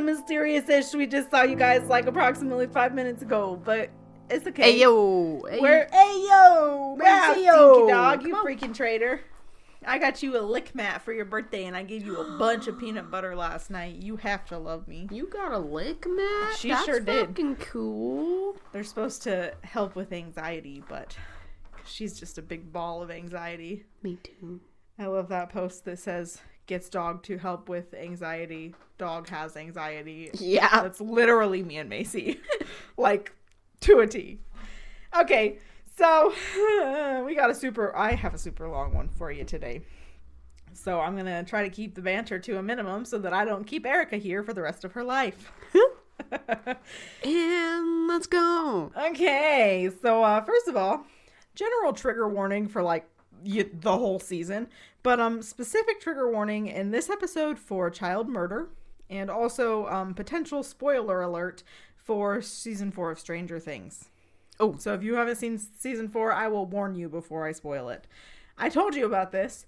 Back to Mysterious Ish. We just saw you guys like approximately five minutes ago, but it's okay. Hey yo. Hey. We're hey yo, wow, Hey, yo. stinky dog, you Come on. freaking traitor. I got you a lick mat for your birthday, and I gave you a bunch of peanut butter last night. You have to love me. You got a lick, Matt? She That's sure did. fucking cool. They're supposed to help with anxiety, but she's just a big ball of anxiety. Me too. I love that post that says gets dog to help with anxiety. Dog has anxiety. Yeah. That's literally me and Macy. like to a T. Okay, so we got a super I have a super long one for you today. So I'm gonna try to keep the banter to a minimum so that I don't keep Erica here for the rest of her life. And let's go. Okay, so uh, first of all, general trigger warning for like the whole season, but um, specific trigger warning in this episode for child murder, and also um, potential spoiler alert for season four of Stranger Things. Oh, so if you haven't seen season four, I will warn you before I spoil it. I told you about this.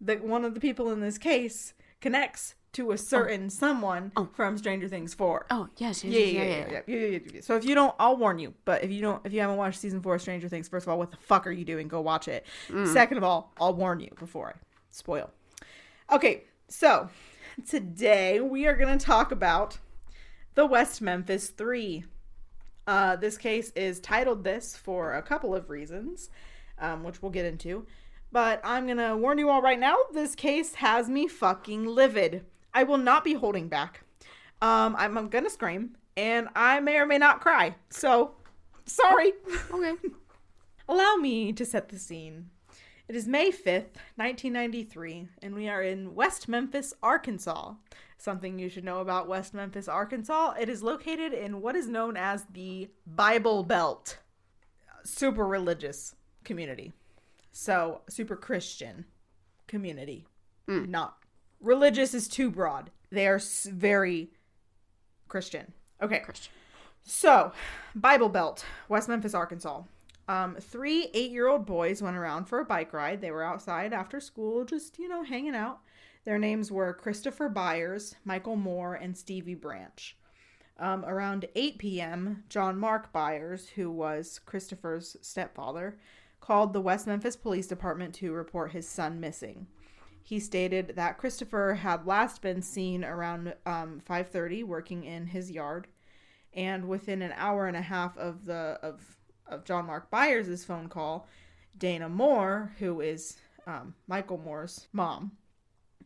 That one of the people in this case connects to a certain someone from Stranger Things four. Oh, yes, yes, Yeah, yes, yeah, yeah, yeah, yeah, yeah. So if you don't, I'll warn you. But if you don't, if you haven't watched season four of Stranger Things, first of all, what the fuck are you doing? Go watch it. Second of all, I'll warn you before I spoil. Okay, so today we are going to talk about the West Memphis Three. Uh, this case is titled this for a couple of reasons, um, which we'll get into. But I'm gonna warn you all right now. This case has me fucking livid. I will not be holding back. Um, I'm, I'm gonna scream, and I may or may not cry. So, sorry. Okay. Allow me to set the scene. It is May 5th, 1993, and we are in West Memphis, Arkansas. Something you should know about West Memphis, Arkansas it is located in what is known as the Bible Belt. Super religious community. So, super Christian community. Hmm. Not religious is too broad. They are very Christian. Okay. Christian. So, Bible Belt, West Memphis, Arkansas. Um, three eight year old boys went around for a bike ride. They were outside after school, just, you know, hanging out. Their names were Christopher Byers, Michael Moore, and Stevie Branch. Um, around 8 p.m., John Mark Byers, who was Christopher's stepfather, called the West Memphis Police Department to report his son missing. He stated that Christopher had last been seen around um, 5:30 working in his yard and within an hour and a half of the of of John Mark Byers' phone call, Dana Moore, who is um, Michael Moore's mom,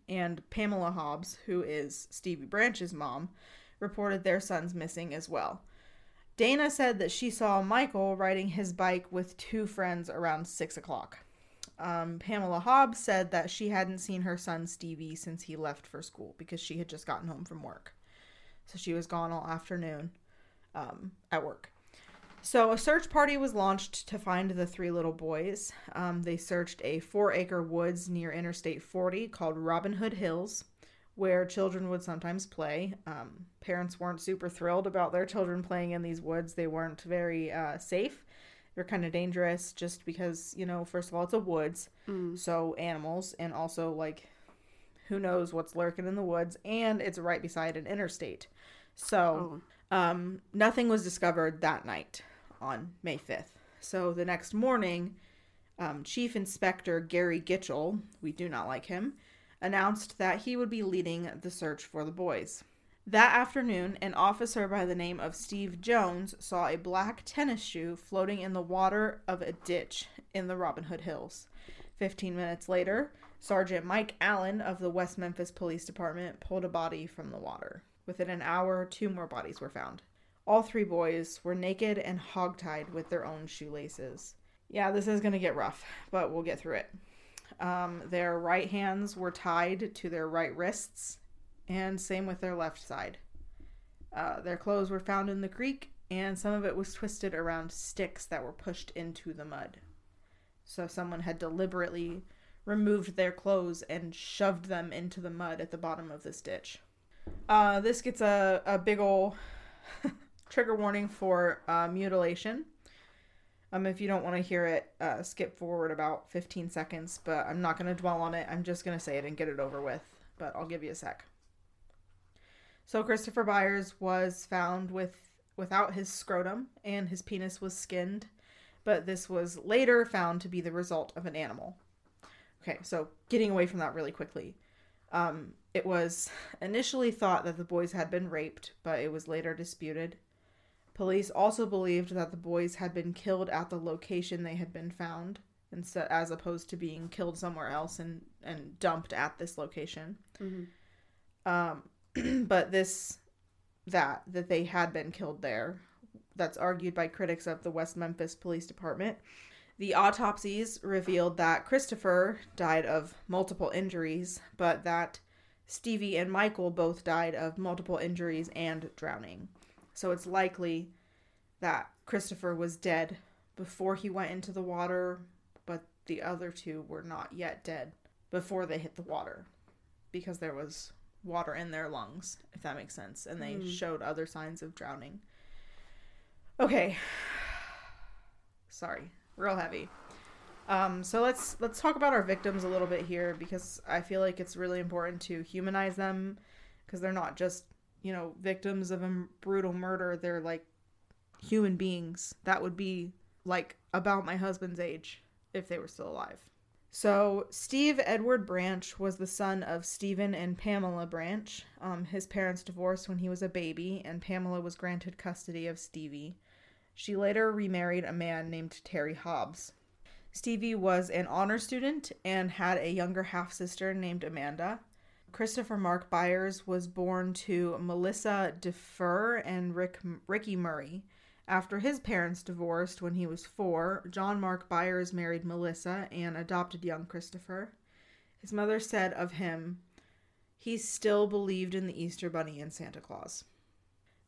and Pamela Hobbs, who is Stevie Branch's mom, reported their sons missing as well. Dana said that she saw Michael riding his bike with two friends around six o'clock. Um, Pamela Hobbs said that she hadn't seen her son Stevie since he left for school because she had just gotten home from work. So she was gone all afternoon um, at work. So a search party was launched to find the three little boys. Um, they searched a four acre woods near Interstate 40 called Robin Hood Hills, where children would sometimes play. Um, parents weren't super thrilled about their children playing in these woods. They weren't very uh, safe. They're kind of dangerous just because, you know, first of all, it's a woods. So animals, and also, like, who knows what's lurking in the woods, and it's right beside an interstate. So, um, nothing was discovered that night on May 5th. So the next morning, um, Chief Inspector Gary Gitchell, we do not like him, announced that he would be leading the search for the boys. That afternoon, an officer by the name of Steve Jones saw a black tennis shoe floating in the water of a ditch in the Robin Hood Hills. Fifteen minutes later, Sergeant Mike Allen of the West Memphis Police Department pulled a body from the water. Within an hour, two more bodies were found. All three boys were naked and hogtied with their own shoelaces. Yeah, this is going to get rough, but we'll get through it. Um, their right hands were tied to their right wrists, and same with their left side. Uh, their clothes were found in the creek, and some of it was twisted around sticks that were pushed into the mud. So someone had deliberately removed their clothes and shoved them into the mud at the bottom of this ditch. Uh, this gets a, a big ol' trigger warning for uh, mutilation. Um, if you don't want to hear it, uh, skip forward about 15 seconds, but I'm not going to dwell on it. I'm just going to say it and get it over with, but I'll give you a sec. So Christopher Byers was found with without his scrotum and his penis was skinned, but this was later found to be the result of an animal. Okay, so getting away from that really quickly. Um, it was initially thought that the boys had been raped, but it was later disputed. Police also believed that the boys had been killed at the location they had been found, instead as opposed to being killed somewhere else and and dumped at this location. Mm-hmm. Um, but this that that they had been killed there, that's argued by critics of the West Memphis Police Department. The autopsies revealed that Christopher died of multiple injuries, but that Stevie and Michael both died of multiple injuries and drowning. So it's likely that Christopher was dead before he went into the water, but the other two were not yet dead before they hit the water because there was water in their lungs, if that makes sense, and they Mm. showed other signs of drowning. Okay. Sorry. Real heavy. Um, so let's let's talk about our victims a little bit here because I feel like it's really important to humanize them because they're not just you know victims of a brutal murder they're like human beings. That would be like about my husband's age if they were still alive. So steve edward branch was the son of stephen and pamela branch. Um, his parents divorced when he was a baby and pamela was granted custody of stevie. She later remarried a man named terry hobbs. Stevie was an honor student and had a younger half sister named amanda Christopher Mark Byers was born to Melissa DeFur and Rick Ricky Murray. After his parents divorced when he was four, John Mark Byers married Melissa and adopted young Christopher. His mother said of him, he still believed in the Easter Bunny and Santa Claus.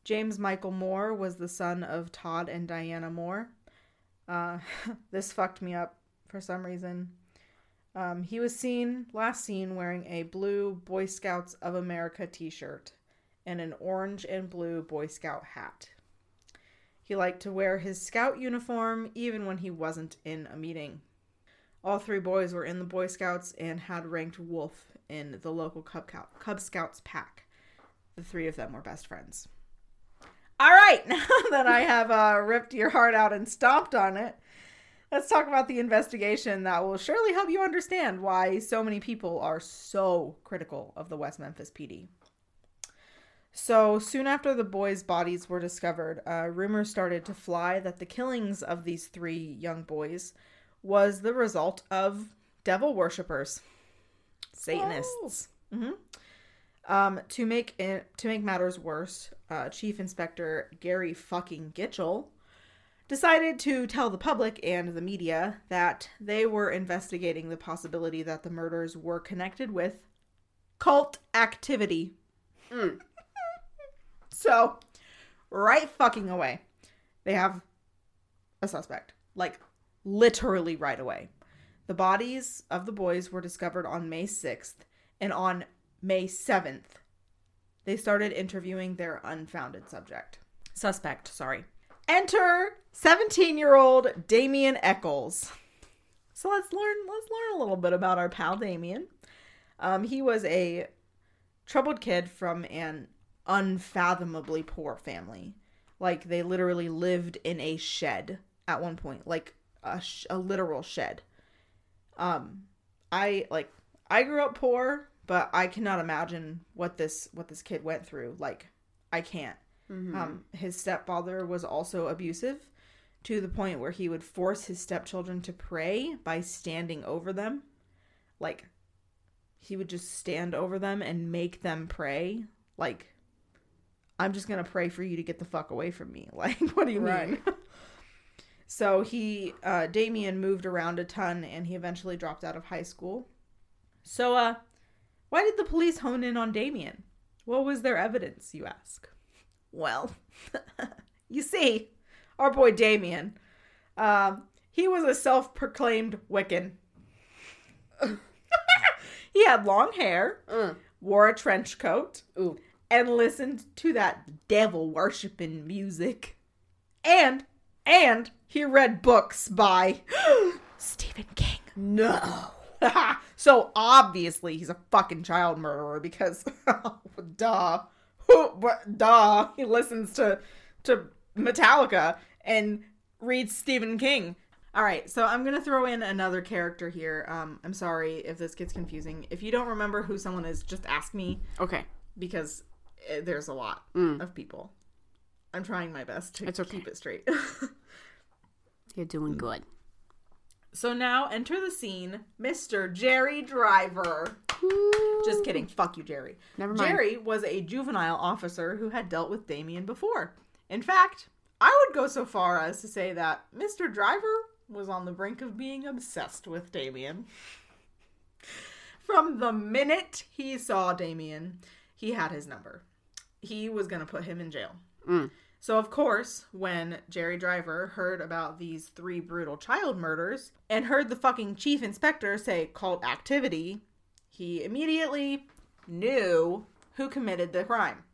James Michael Moore was the son of Todd and Diana Moore. Uh, this fucked me up for some reason. Um, he was seen last seen wearing a blue Boy Scouts of America t-shirt and an orange and blue Boy Scout hat. He liked to wear his scout uniform even when he wasn't in a meeting. All three boys were in the Boy Scouts and had ranked wolf in the local Cub, Scout- Cub Scouts pack. The three of them were best friends. All right, now that I have uh, ripped your heart out and stomped on it, let's talk about the investigation that will surely help you understand why so many people are so critical of the West Memphis PD. So, soon after the boys' bodies were discovered, uh, rumors started to fly that the killings of these three young boys was the result of devil worshippers, Satanists. hmm Um, to make it, to make matters worse, uh, Chief Inspector Gary fucking Gitchell decided to tell the public and the media that they were investigating the possibility that the murders were connected with cult activity. Mm. So, right fucking away, they have a suspect. Like, literally right away. The bodies of the boys were discovered on May 6th, and on May 7th, they started interviewing their unfounded subject. Suspect, sorry. Enter 17-year-old Damien Echols. So let's learn let's learn a little bit about our pal Damien. Um, he was a troubled kid from an unfathomably poor family. Like they literally lived in a shed at one point, like a, sh- a literal shed. Um, I like I grew up poor, but I cannot imagine what this what this kid went through. Like I can't. Mhm. Um, his stepfather was also abusive to the point where he would force his stepchildren to pray by standing over them. Like, he would just stand over them and make them pray. Like, I'm just gonna pray for you to get the fuck away from me. Like, what do you mean? So he, uh, Damien moved around a ton, and he eventually dropped out of high school. So, uh, why did the police hone in on Damien? What was their evidence, you ask? Well, you see, our boy Damien, um, he was a self-proclaimed Wiccan. he had long hair, Uh, wore a trench coat, ooh. and listened to that devil worshiping music. And and he read books by Stephen King. No. so obviously he's a fucking child murderer because duh. Who what duh. He listens to to Metallica and reads Stephen King. All right, so I'm gonna throw in another character here. Um, I'm sorry if this gets confusing. If you don't remember who someone is, just ask me Okay. because eh, there's a lot Mm. of people. I'm trying my best to okay. keep it straight. You're doing good. So now enter the scene, Mr. Jerry Driver. Just kidding. Fuck you, Jerry. Never mind. Jerry was a juvenile officer who had dealt with Damien before. In fact, I would go so far as to say that Mr. Driver was on the brink of being obsessed with Damien. From the minute he saw Damien, he had his number. He was going to put him in jail. Mm. So, of course, when Jerry Driver heard about these three brutal child murders and heard the fucking chief inspector say cult activity, he immediately knew who committed the crime.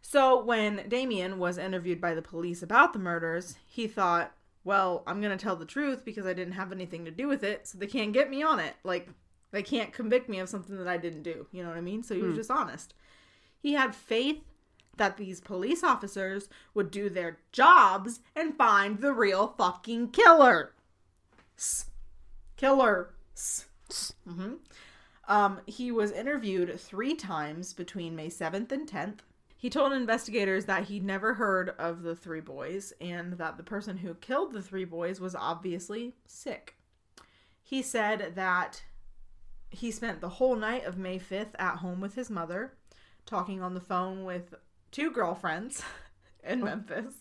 So, when Damien was interviewed by the police about the murders, he thought, well, I'm going to tell the truth because I didn't have anything to do with it, so they can't get me on it. Like, they can't convict me of something that I didn't do. You know what I mean? So, he was hmm. just honest. He had faith that these police officers would do their jobs and find the real fucking killer. S- Killer. Mhm. Um, he was interviewed three times between May 7th and 10th. He told investigators that he'd never heard of the three boys and that the person who killed the three boys was obviously sick. He said that he spent the whole night of May 5th at home with his mother, talking on the phone with two girlfriends in Memphis.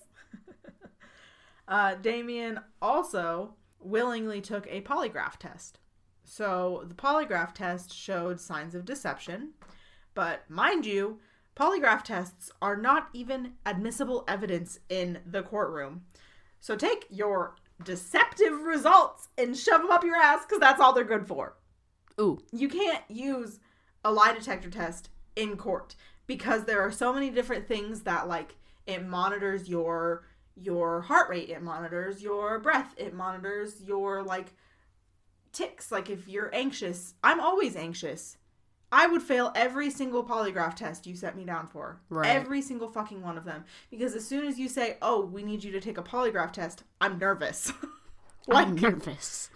uh, Damien also willingly took a polygraph test. So the polygraph test showed signs of deception, but mind you, polygraph tests are not even admissible evidence in the courtroom. So take your deceptive results and shove them up your ass because that's all they're good for Ooh. you can't use a lie detector test in court because there are so many different things that like it monitors your your heart rate it monitors your breath it monitors your like ticks like if you're anxious i'm always anxious i would fail every single polygraph test you set me down for Right. every single fucking one of them because as soon as you say oh we need you to take a polygraph test i'm nervous like I'm nervous.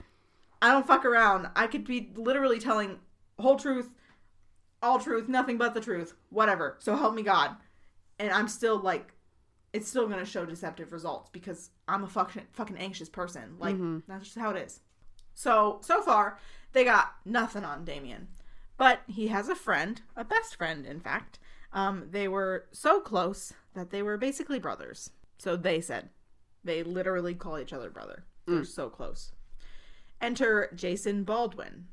I don't fuck around. I could be literally telling whole truth, all truth, nothing but the truth, whatever. So help me God. And I'm still like, it's still gonna show deceptive results because I'm a fucking fucking anxious person. Like that's just how it is. So so far they got nothing on Damien, but he has a friend, a best friend, in fact. Um, they were so close that they were basically brothers. So they said, they literally call each other brother. They're so close. Enter Jason Baldwin.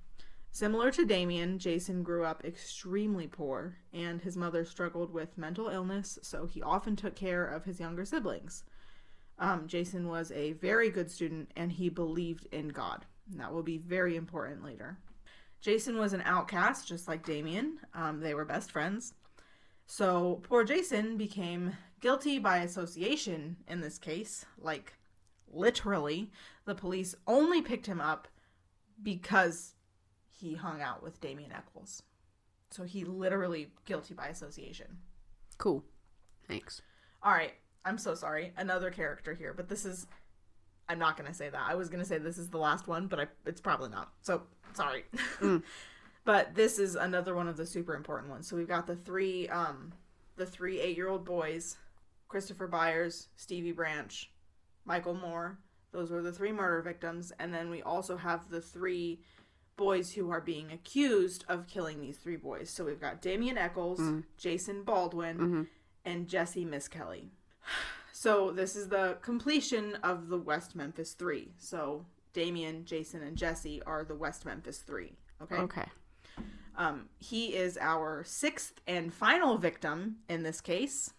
Similar to Damien, Jason grew up extremely poor, and his mother struggled with mental illness, so he often took care of his younger siblings. Um, Jason was a very good student, and he believed in God. That will be very important later. Jason was an outcast, just like Damien. Um, they were best friends. So poor Jason became guilty by association in this case. Like, literally, the police only picked him up because he hung out with Damien Echols. So he literally guilty by association. Cool. Thanks. All right, I'm so sorry. Another character here, but this is I'm not going to say that. I was going to say this is the last one, but I, it's probably not. So, sorry. but this is another one of the super important ones. So we've got the three um the three 8-year-old boys, Christopher Byers, Stevie Branch, Michael Moore. Those were the three murder victims, and then we also have the three boys who are being accused of killing these three boys. So we've got Damien Echols, Jason Baldwin, and Jesse Misskelley. So this is the completion of the West Memphis Three. So Damien, Jason, and Jesse are the West Memphis Three. Okay. Okay. Um, he is our sixth and final victim in this case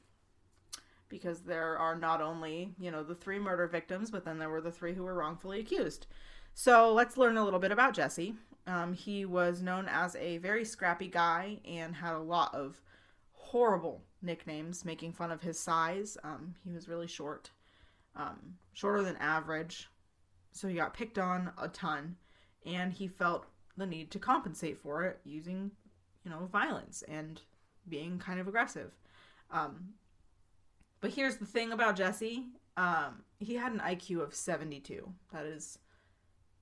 because there are not only, you know, the three murder victims, but then there were the three who were wrongfully accused. So let's learn a little bit about Jesse. Um, he was known as a very scrappy guy and had a lot of horrible nicknames, making fun of his size. Um, he was really short, um, shorter than average. So he got picked on a ton, and he felt the need to compensate for it using, you know, violence and being kind of aggressive. Um, but here's the thing about Jesse um, he had an IQ of 72. That is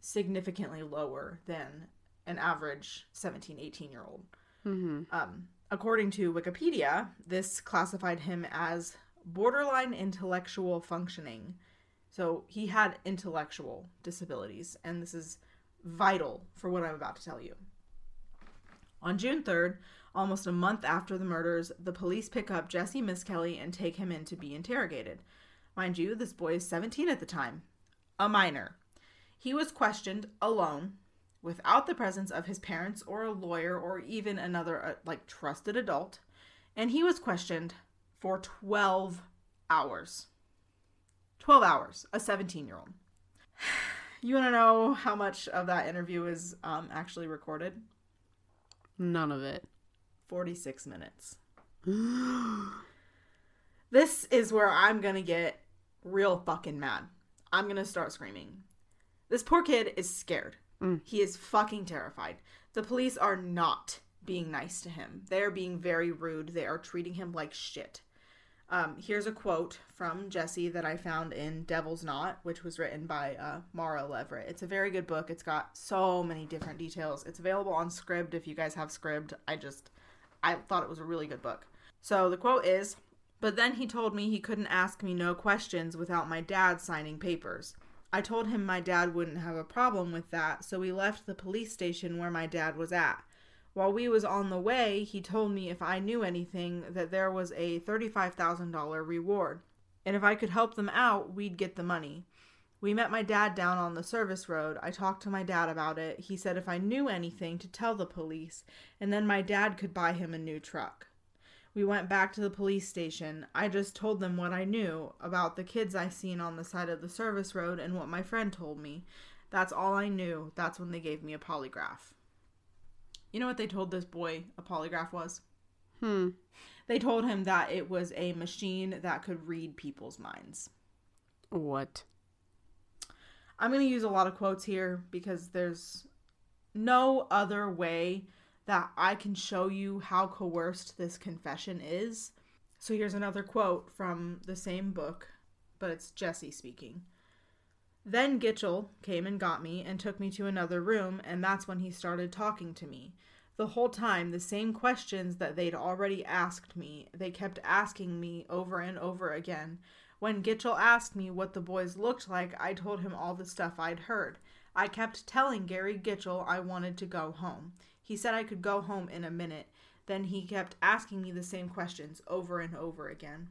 significantly lower than an average 17, 18 year old. Mm-hmm. Um, according to Wikipedia, this classified him as borderline intellectual functioning. So he had intellectual disabilities, and this is vital for what I'm about to tell you. On June 3rd, almost a month after the murders, the police pick up Jesse Misskelley and take him in to be interrogated. Mind you, this boy is 17 at the time, a minor. He was questioned alone, without the presence of his parents or a lawyer or even another uh, like trusted adult, and he was questioned for 12 hours. 12 hours, a 17 year old. You want to know how much of that interview is um, actually recorded? None of it. 46 minutes. This is where I'm gonna get real fucking mad. I'm gonna start screaming. This poor kid is scared. Mm. He is fucking terrified. The police are not being nice to him. They are being very rude. They are treating him like shit. Um, here's a quote from Jesse that I found in Devil's Knot, which was written by uh, Mara Leveritt. It's a very good book. It's got so many different details. It's available on Scribd if you guys have Scribd. I just, I thought it was a really good book. So the quote is But then he told me he couldn't ask me no questions without my dad signing papers. I told him my dad wouldn't have a problem with that, so we left the police station where my dad was at. While we was on the way, he told me if I knew anything that there was a $35,000 reward. And if I could help them out, we'd get the money. We met my dad down on the service road. I talked to my dad about it. He said if I knew anything to tell the police, and then my dad could buy him a new truck. We went back to the police station. I just told them what I knew about the kids I seen on the side of the service road and what my friend told me. That's all I knew. That's when they gave me a polygraph. You know what they told this boy a polygraph was? Hmm. They told him that it was a machine that could read people's minds. What? I'm going to use a lot of quotes here because there's no other way that I can show you how coerced this confession is. So here's another quote from the same book, but it's Jesse speaking. Then Gitchell came and got me and took me to another room, and that's when he started talking to me. The whole time, the same questions that they'd already asked me, they kept asking me over and over again. When Gitchell asked me what the boys looked like, I told him all the stuff I'd heard. I kept telling Gary Gitchell I wanted to go home. He said I could go home in a minute. Then he kept asking me the same questions over and over again.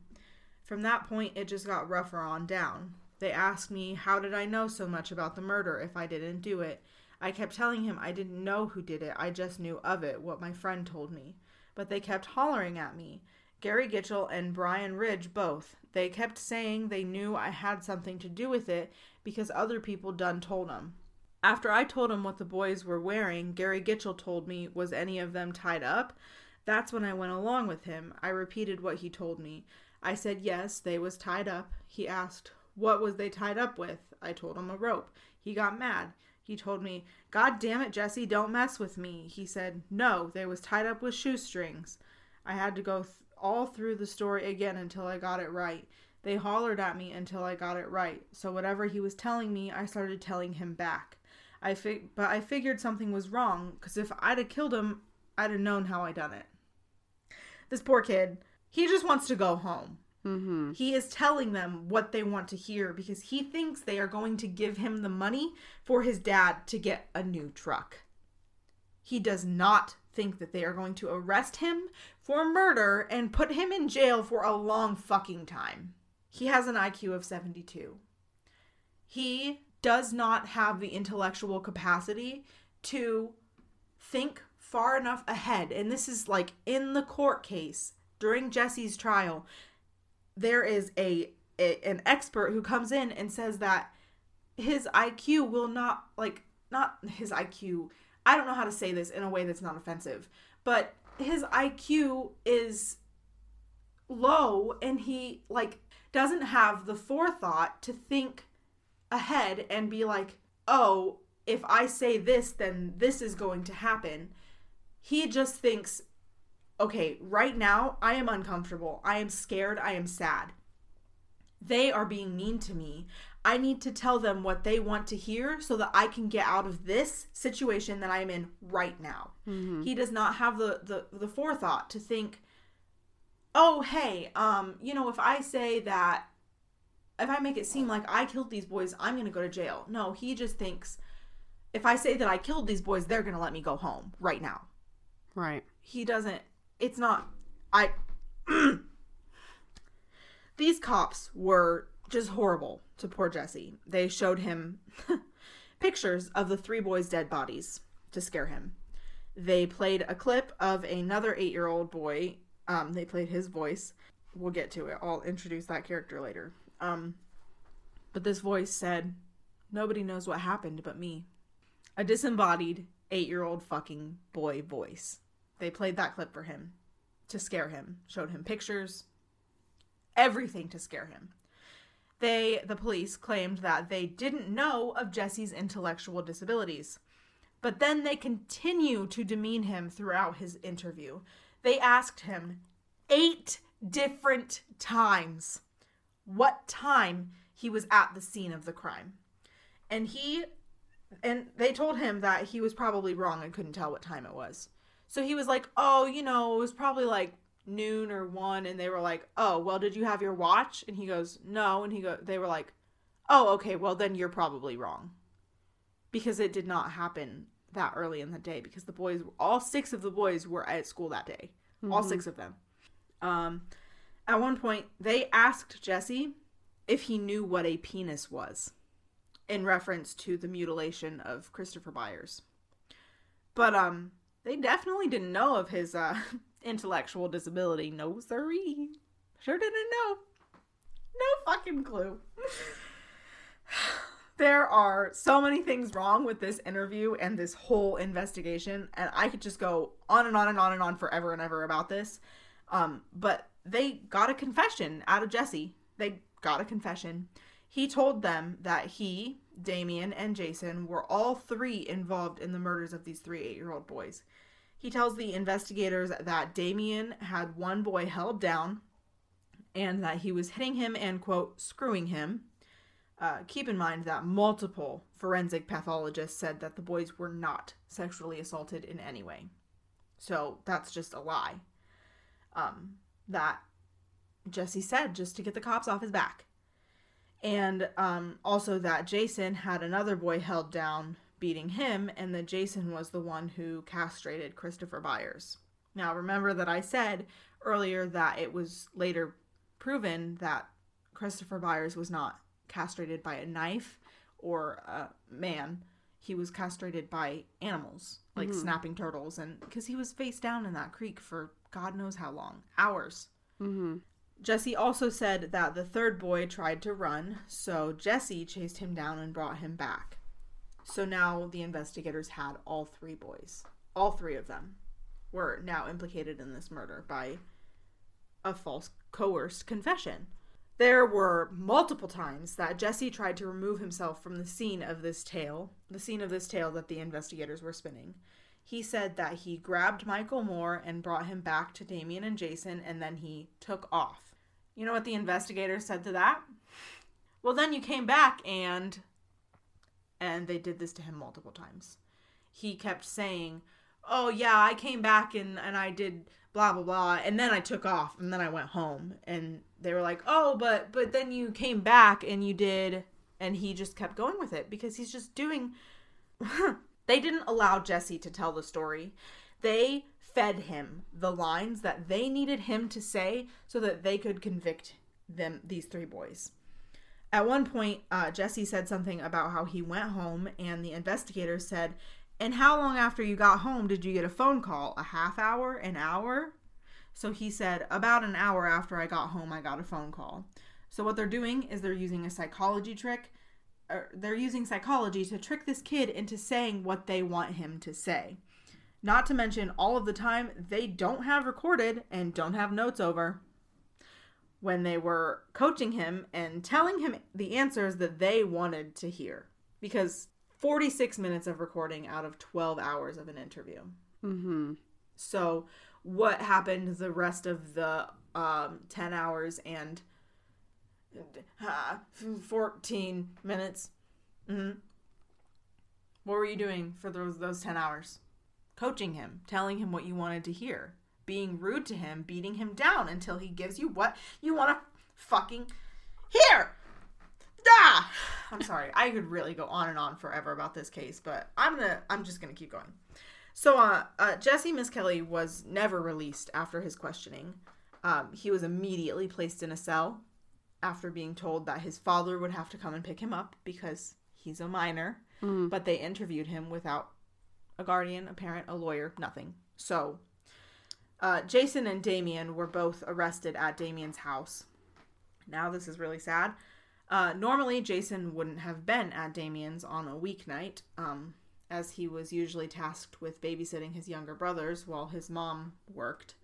From that point, it just got rougher on down. They asked me, How did I know so much about the murder if I didn't do it? I kept telling him I didn't know who did it, I just knew of it, what my friend told me. But they kept hollering at me. Gary Gitchell and Brian Ridge both. They kept saying they knew I had something to do with it because other people done told them. After I told him what the boys were wearing, Gary Gitchell told me, Was any of them tied up? That's when I went along with him. I repeated what he told me. I said yes, they was tied up. He asked, What was they tied up with? I told him a rope. He got mad. He told me, God damn it, Jesse, don't mess with me. He said, No, they was tied up with shoestrings. I had to go th- all through the story again until I got it right. They hollered at me until I got it right. So whatever he was telling me, I started telling him back. I fig- but I figured something was wrong because if I'd have killed him, I'd have known how I done it. This poor kid, he just wants to go home. Mm-hmm. He is telling them what they want to hear because he thinks they are going to give him the money for his dad to get a new truck. He does not think that they are going to arrest him for murder and put him in jail for a long fucking time. He has an IQ of 72. He does not have the intellectual capacity to think far enough ahead. And this is like in the court case during Jesse's trial. There is a, a an expert who comes in and says that his IQ will not like not his IQ. I don't know how to say this in a way that's not offensive, but his IQ is low and he like doesn't have the forethought to think ahead and be like, "Oh, if I say this, then this is going to happen." He just thinks, "Okay, right now I am uncomfortable. I am scared. I am sad. They are being mean to me. I need to tell them what they want to hear so that I can get out of this situation that I am in right now." Mm-hmm. He does not have the the the forethought to think, "Oh, hey, um, you know, if I say that if I make it seem like I killed these boys, I'm going to go to jail." No, he just thinks if I say that I killed these boys, they're going to let me go home right now. Right. He doesn't it's not I These cops were just horrible to poor Jesse. They showed him pictures of the three boys' dead bodies to scare him. They played a clip of another eight year old boy. Um, they played his voice. We'll get to it. I'll introduce that character later. Um, but this voice said, Nobody knows what happened but me. A disembodied eight year old fucking boy voice. They played that clip for him to scare him, showed him pictures, everything to scare him. They, the police, claimed that they didn't know of Jesse's intellectual disabilities. But then they continue to demean him throughout his interview. They asked him eight different times what time he was at the scene of the crime. And he and they told him that he was probably wrong and couldn't tell what time it was. So he was like, "Oh, you know, it was probably like noon or 1." And they were like, "Oh, well, did you have your watch?" And he goes, "No." And he go they were like, "Oh, okay, well then you're probably wrong." Because it did not happen that early in the day because the boys all six of the boys were at school that day. All six of them. Um at one point they asked Jesse if he knew what a penis was in reference to the mutilation of Christopher Byers. But um they definitely didn't know of his uh intellectual disability. No siree. Sure didn't know. No fucking clue. there are so many things wrong with this interview and this whole investigation, and I could just go on and on and on and on forever and ever about this. Um, but they got a confession out of Jesse. They got a confession. He told them that he, Damien, and Jason were all three involved in the murders of these three eight year old boys. He tells the investigators that Damien had one boy held down and that he was hitting him and, quote, screwing him. Uh, keep in mind that multiple forensic pathologists said that the boys were not sexually assaulted in any way. So that's just a lie. Um, that Jesse said just to get the cops off his back. And um, also that Jason had another boy held down beating him, and that Jason was the one who castrated Christopher Byers. Now, remember that I said earlier that it was later proven that Christopher Byers was not castrated by a knife or a man. He was castrated by animals, like snapping turtles, and because he was face down in that creek for God knows how long hours. Mm-hmm. Jesse also said that the third boy tried to run, so Jesse chased him down and brought him back. So now the investigators had all three boys. All three of them were now implicated in this murder by a false coerced confession. There were multiple times that Jesse tried to remove himself from the scene of this tale, the scene of this tale that the investigators were spinning. He said that he grabbed Michael Moore and brought him back to Damien and Jason, and then he took off. You know what the investigators said to that? Well, then you came back and. And they did this to him multiple times. He kept saying, Oh, yeah, I came back and, and I did blah, blah, blah. And then I took off and then I went home. And they were like, Oh, but, but then you came back and you did. And he just kept going with it because he's just doing. They didn't allow Jesse to tell the story. They fed him the lines that they needed him to say so that they could convict them these three boys. At one point, uh, Jesse said something about how he went home, and the investigator said, And how long after you got home did you get a phone call? A half hour? An hour? So he said, About an hour after I got home, I got a phone call. So what they're doing is they're using a psychology trick. They're using psychology to trick this kid into saying what they want him to say. Not to mention, all of the time, they don't have recorded and don't have notes over when they were coaching him and telling him the answers that they wanted to hear. Because 46 minutes of recording out of 12 hours of an interview. Mm-hmm. So, what happened the rest of the um, 10 hours and uh, 14 minutes? Mm-hmm. What were you doing for those, those 10 hours? Coaching him, telling him what you wanted to hear being rude to him, beating him down until he gives you what you want to fucking hear. Ah! I'm sorry. I could really go on and on forever about this case, but I'm gonna. I'm just gonna keep going. So, uh, uh Jesse Misskelley was never released after his questioning. Um, he was immediately placed in a cell after being told that his father would have to come and pick him up because he's a minor. Mm. But they interviewed him without a guardian, a parent, a lawyer, nothing. So uh, Jason and Damien were both arrested at Damien's house. Now, this is really sad. Uh, normally, Jason wouldn't have been at Damien's on a weeknight, um, as he was usually tasked with babysitting his younger brothers while his mom worked.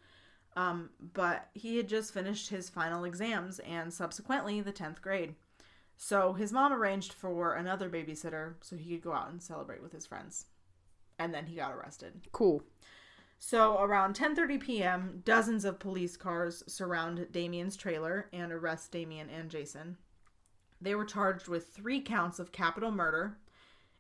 Um, but he had just finished his final exams and subsequently the 10th grade. So his mom arranged for another babysitter so he could go out and celebrate with his friends. And then he got arrested. Cool. So around 10:30 p.m., dozens of police cars surround Damien's trailer and arrest Damien and Jason. They were charged with 3 counts of capital murder,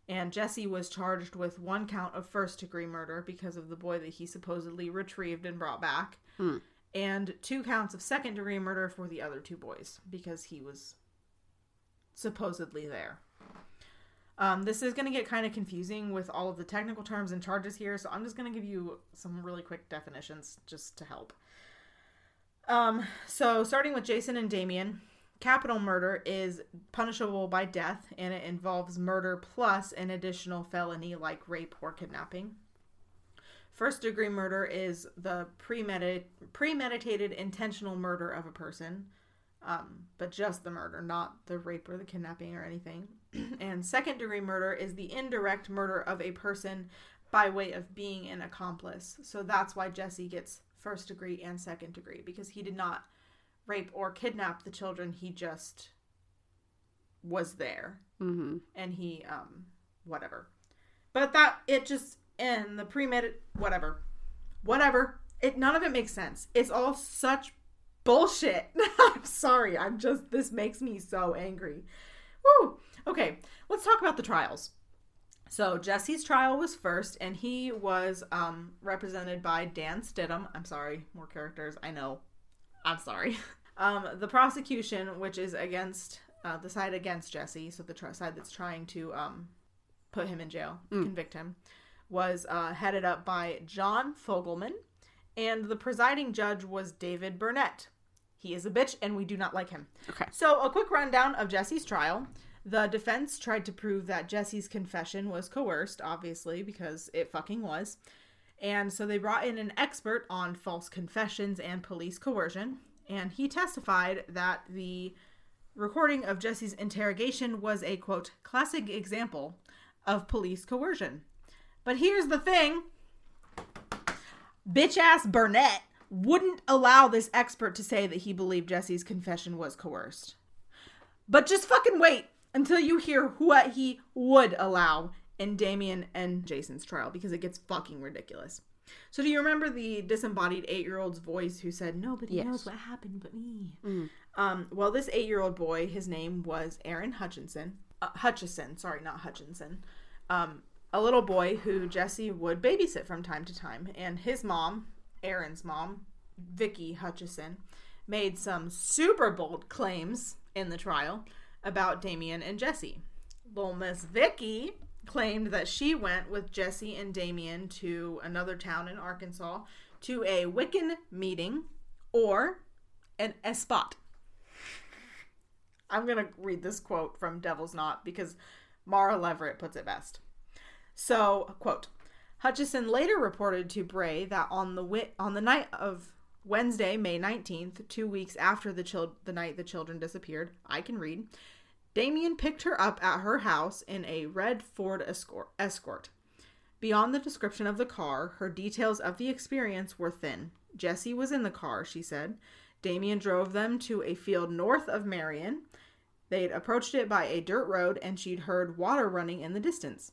and Jesse was charged with one count of first-degree murder because of the boy that he supposedly retrieved and brought back, Hmm. and two counts of second-degree murder for the other two boys because he was supposedly there. Um, this is going to get kind of confusing with all of the technical terms and charges here, so I'm just going to give you some really quick definitions just to help. Um, so, starting with Jason and Damien, capital murder is punishable by death and it involves murder plus an additional felony like rape or kidnapping. First degree murder is the premedit- premeditated intentional murder of a person, um, but just the murder, not the rape or the kidnapping or anything. and second degree murder is the indirect murder of a person by way of being an accomplice. So that's why Jesse gets first degree and second degree because he did not rape or kidnap the children, he just was there Mm-hmm. and he um whatever. But that it just and the premedit whatever. Whatever. It none of it makes sense. It's all such bullshit. I'm sorry. I'm just this makes me so angry. Woo. Okay, let's talk about the trials. So Jesse's trial was first, and he was um, represented by Dan Stidham. I'm sorry, more characters. I know. I'm sorry. Um, the prosecution, which is against uh, the side against Jesse, so the tr- side that's trying to um, put him in jail, convict him, was uh, headed up by John Fogleman, and the presiding judge was David Burnett. He is a bitch, and we do not like him. Okay. So, a quick rundown of Jesse's trial. The defense tried to prove that Jesse's confession was coerced, obviously, because it fucking was. And so they brought in an expert on false confessions and police coercion, and he testified that the recording of Jesse's interrogation was a quote, classic example of police coercion. But here's the thing bitch ass Burnett wouldn't allow this expert to say that he believed Jesse's confession was coerced. But just fucking wait until you hear what he would allow in Damien and Jason's trial because it gets fucking ridiculous. So, do you remember the disembodied eight year old's voice who said, Nobody Yes. knows what happened but me? Um, well, this eight year old boy, his name was Aaron Hutchinson. Uh, Hutcheson, sorry, not Hutchinson. Um, a little boy who Jesse would babysit from time to time. And his mom, Aaron's mom, Vicky Hutcheson, made some super bold claims in the trial about Damien and Jesse. Little Miss Vicky claimed that she went with Jesse and Damien to another town in Arkansas to a Wiccan meeting or an esbat. I'm going to read this quote from Devil's Knot because Mara Leveritt puts it best. So, quote, Hutcheson later reported to Bray that on the wi- on the night of Wednesday, May 19th, two weeks after the chil- the night the children disappeared, I can read, Damien picked her up at her house in a red Ford escort. escort. Beyond the description of the car, her details of the experience were thin. Jesse was in the car, she said. Damien drove them to a field north of Marion. They'd approached it by a dirt road and she'd heard water running in the distance.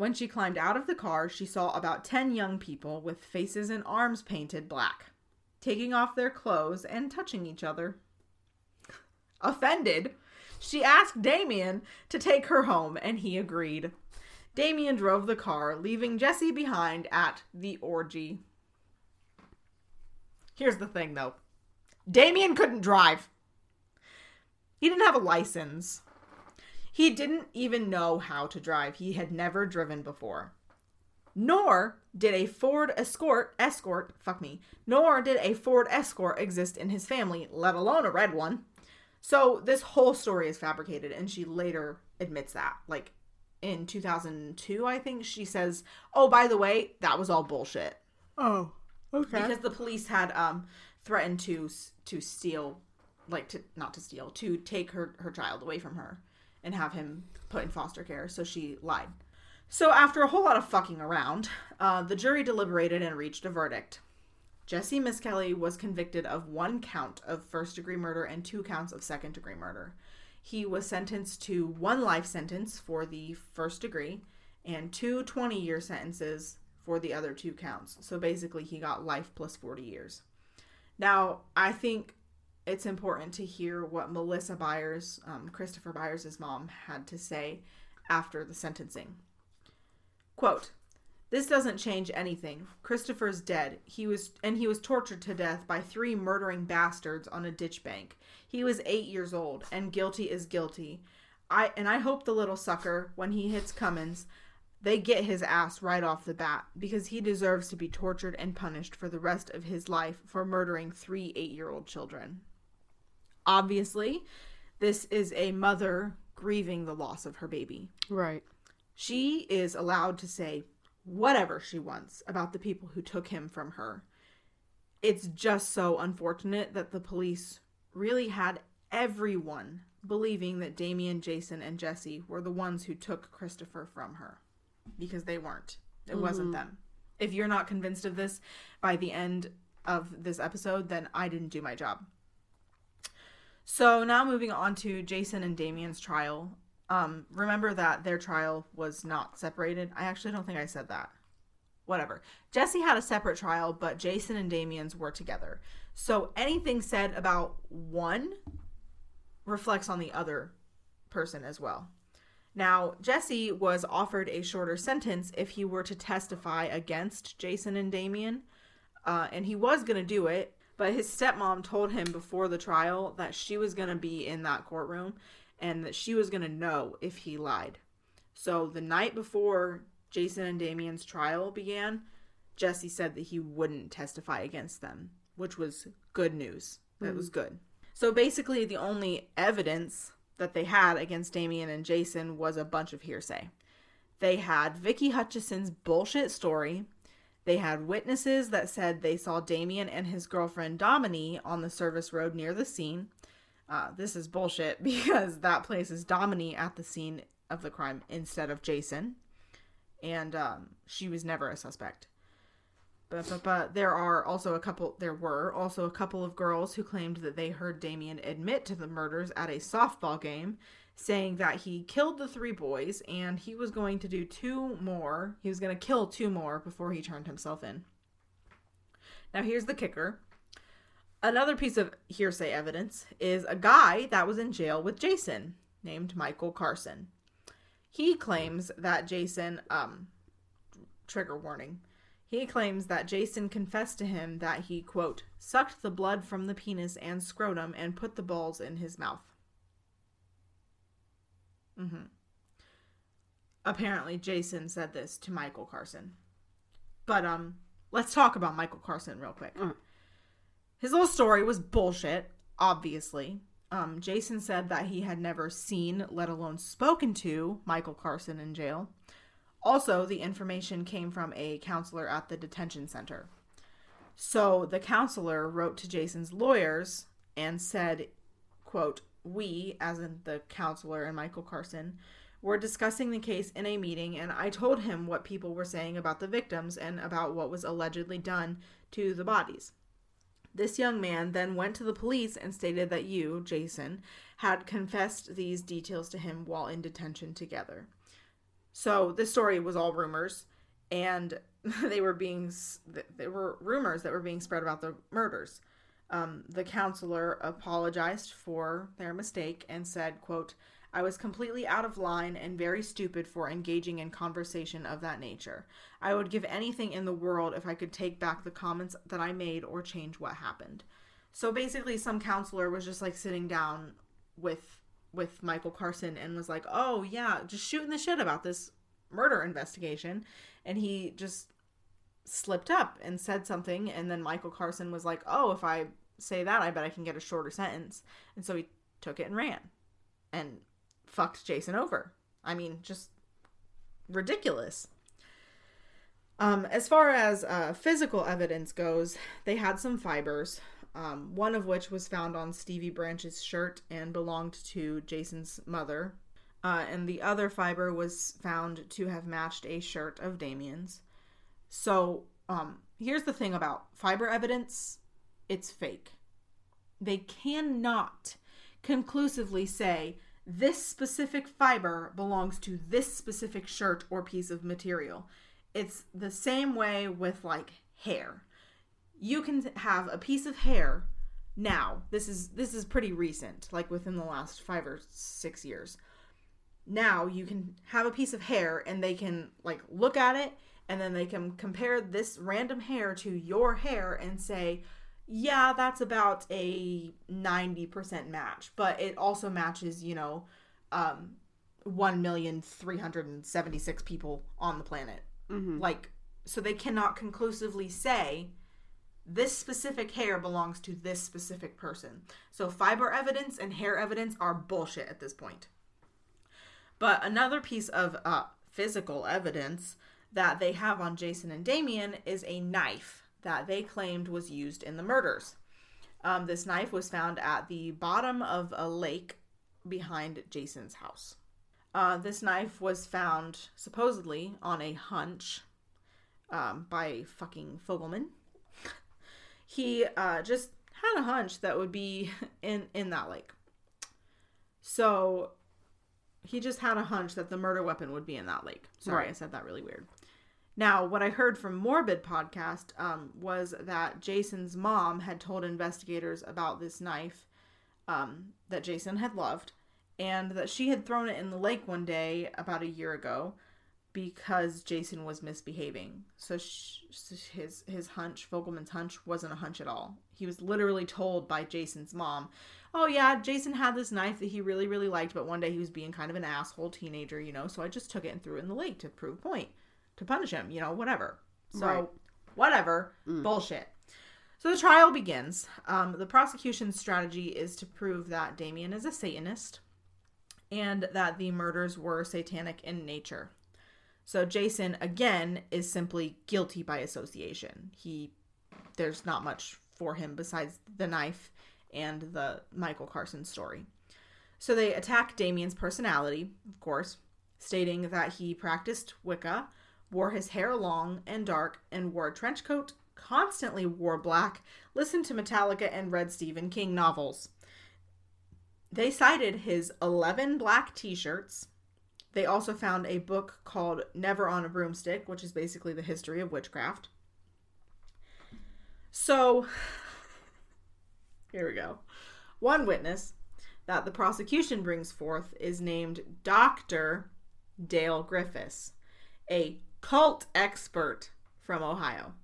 When she climbed out of the car, she saw about 10 young people with faces and arms painted black, taking off their clothes and touching each other. Offended, she asked Damien to take her home, and he agreed. Damien drove the car, leaving Jesse behind at the orgy. Here's the thing, though Damien couldn't drive. He didn't have a license. He didn't even know how to drive. He had never driven before. Nor did a Ford Escort, Escort, fuck me, nor did a Ford Escort exist in his family, let alone a red one. So this whole story is fabricated, and she later admits that. Like in 2002, I think she says, "Oh, by the way, that was all bullshit." Oh, okay. because the police had um threatened to to steal like to not to steal to take her her child away from her and have him put in foster care so she lied so after a whole lot of fucking around uh, the jury deliberated and reached a verdict jesse misskelley was convicted of one count of first degree murder and two counts of second degree murder he was sentenced to one life sentence for the first degree and two 20 year sentences for the other two counts. So basically, he got life plus 40 years. Now, I think it's important to hear what Melissa Byers, um, Christopher Byers' mom, had to say after the sentencing. Quote, this doesn't change anything. Christopher's dead. He was and he was tortured to death by three murdering bastards on a ditch bank. He was 8 years old and guilty is guilty. I and I hope the little sucker when he hits Cummins they get his ass right off the bat because he deserves to be tortured and punished for the rest of his life for murdering three eight year old children. Obviously, this is a mother grieving the loss of her baby. right. She is allowed to say whatever she wants about the people who took him from her. It's just so unfortunate that the police really had everyone believing that Damien, Jason, and Jesse were the ones who took Christopher from her because they weren't. It wasn't mm-hmm. them. If you're not convinced of this by the end of this episode, then I didn't do my job. So now moving on to Jason and Damien's trial. Um, remember that their trial was not separated. I actually don't think I said that. Whatever. Jesse had a separate trial, but Jason and Damien's were together. So anything said about one reflects on the other person as well. Now, Jesse was offered a shorter sentence if he were to testify against Jason and Damien, uh, and he was going to do it, but his stepmom told him before the trial that she was going to be in that courtroom and that she was going to know if he lied. So the night before Jason and Damien's trial began, Jesse said that he wouldn't testify against them, which was good news. That was mm. good. So basically, the only evidence that they had against Damien and Jason was a bunch of hearsay. They had Vicky Hutcheson's bullshit story. They had witnesses that said they saw Damien and his girlfriend Domini on the service road near the scene. Uh, this is bullshit because that places Domini at the scene of the crime instead of Jason. And um, she was never a suspect. But, but, but there are also a couple, there were also a couple of girls who claimed that they heard Damien admit to the murders at a softball game, saying that he killed the three boys and he was going to do two more. He was going to kill two more before he turned himself in. Now, here's the kicker. Another piece of hearsay evidence is a guy that was in jail with Jason named Michael Carson. He claims that Jason, um, trigger warning, he claims that Jason confessed to him that he, quote, sucked the blood from the penis and scrotum and put the balls in his mouth. Hmm apparently Jason said this to Michael Carson. But um let's talk about Michael Carson real quick. Mm. His little story was bullshit, obviously. Um Jason said that he had never seen, let alone spoken to Michael Carson in jail. Also, the information came from a counselor at the detention center. So the counselor wrote to Jason's lawyers and said, quote, we, as in the counselor and Michael Carson, were discussing the case in a meeting, and I told him what people were saying about the victims and about what was allegedly done to the bodies. This young man then went to the police and stated that you, Jason, had confessed these details to him while in detention together. So this story was all rumors, and they were being there were rumors that were being spread about the murders. Um, the counselor apologized for their mistake and said, "quote I was completely out of line and very stupid for engaging in conversation of that nature. I would give anything in the world if I could take back the comments that I made or change what happened." So basically, some counselor was just like sitting down with with Michael Carson and was like, "Oh yeah, just shooting the shit about this murder investigation," and he just slipped up and said something, and then Michael Carson was like, "Oh, if I say that, I bet I can get a shorter sentence," and so he took it and ran, and fucked Jason over. I mean, just ridiculous. Um, as far as uh, physical evidence goes, they had some fibers, um, one of which was found on Stevie Branch's shirt and belonged to Jason's mother. Uh, and the other fiber was found to have matched a shirt of Damien's. So, um, here's the thing about fiber evidence it's fake. They cannot conclusively say this specific fiber belongs to this specific shirt or piece of material. It's the same way with like hair. You can have a piece of hair now. This is this is pretty recent, like within the last 5 or 6 years. Now you can have a piece of hair and they can like look at it and then they can compare this random hair to your hair and say, yeah, that's about a 90% match, but it also matches, you know, um, 1,376 people on the planet. Like, so they cannot conclusively say this specific hair belongs to this specific person. So fiber evidence and hair evidence are bullshit at this point. But another piece of uh, physical evidence that they have on Jason and Damien is a knife that they claimed was used in the murders. Um, this knife was found at the bottom of a lake behind Jason's house. Uh, this knife was found supposedly on a hunch um, by fucking Fogleman. he uh, just had a hunch that would be in in that lake. So he just had a hunch that the murder weapon would be in that lake. Sorry, I said that really weird. Now, what I heard from Morbid podcast um, was that Jason's mom had told investigators about this knife um, that Jason had loved, and that she had thrown it in the lake one day about a year ago because Jason was misbehaving. So his his hunch, Fogleman's hunch, wasn't a hunch at all. He was literally told by Jason's mom, "Oh yeah, Jason had this knife that he really really liked, but one day he was being kind of an asshole teenager, you know. So I just took it and threw it in the lake to prove a point, to punish him, you know, whatever." So Right. whatever, bullshit. So the trial begins. Um, the prosecution's strategy is to prove that Damien is a Satanist and that the murders were satanic in nature. So Jason again is simply guilty by association. He there's not much for him besides the knife and the Michael Carson story. So they attack Damien's personality, of course, stating that he practiced Wicca, wore his hair long and dark, and wore a trench coat, constantly wore black, listened to Metallica and read Stephen King novels. They cited his 11 black t shirts. They also found a book called Never on a Broomstick, which is basically the history of witchcraft. So, here we go. One witness that the prosecution brings forth is named Dr. Dale Griffiths, a cult expert from Ohio.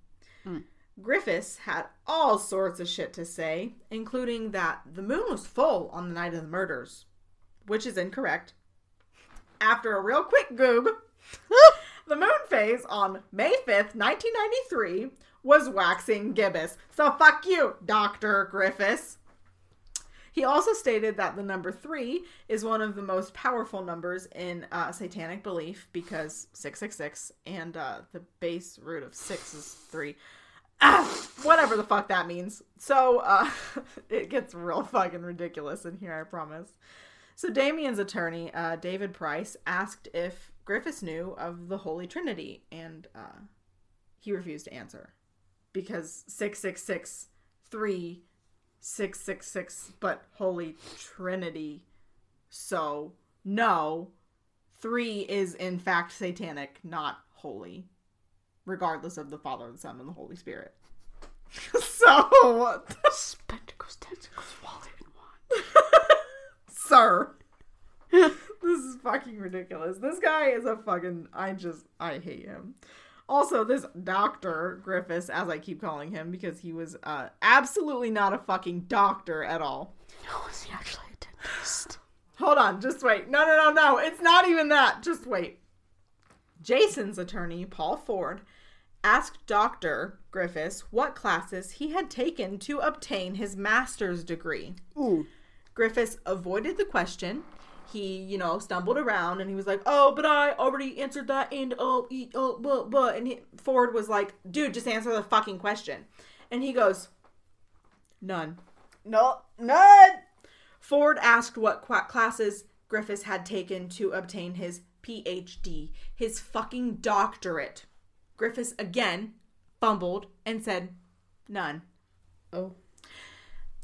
Hmm. Griffiths had all sorts of shit to say, including that the moon was full on the night of the murders, which is incorrect. After a real quick goog, the moon phase on May 5th, 1993 was waxing gibbous. So fuck you, Dr. Griffiths. He also stated that the number three is one of the most powerful numbers in uh, satanic belief because 666 and uh, the base root of six is three. Ah, whatever the fuck that means. So uh, it gets real fucking ridiculous in here, I promise. So Damien's attorney, uh, David Price, asked if Griffiths knew of the Holy Trinity, and uh, he refused to answer because 666 3 666 but Holy Trinity. So, no, 3 is in fact satanic, not holy, regardless of the Father, the Son, and the Holy Spirit. so, Spectacles, tentacles, wallet, and wand. sir. this is fucking ridiculous. This guy is a fucking. I just. I hate him. Also, this Dr. Griffiths, as I keep calling him, because he was uh, absolutely not a fucking doctor at all. No, is he actually a dentist? Hold on, just wait. No, no, no, no. It's not even that. Just wait. Jason's attorney, Paul Ford, asked Dr. Griffiths what classes he had taken to obtain his master's degree. Ooh. Griffiths avoided the question. He, you know, stumbled around and he was like, "Oh, but I already answered that." And oh, e- oh, but, but, and he, Ford was like, "Dude, just answer the fucking question." And he goes, "None." No, none. Ford asked what qu- classes Griffiths had taken to obtain his PhD, his fucking doctorate. Griffiths again fumbled and said, "None." Oh.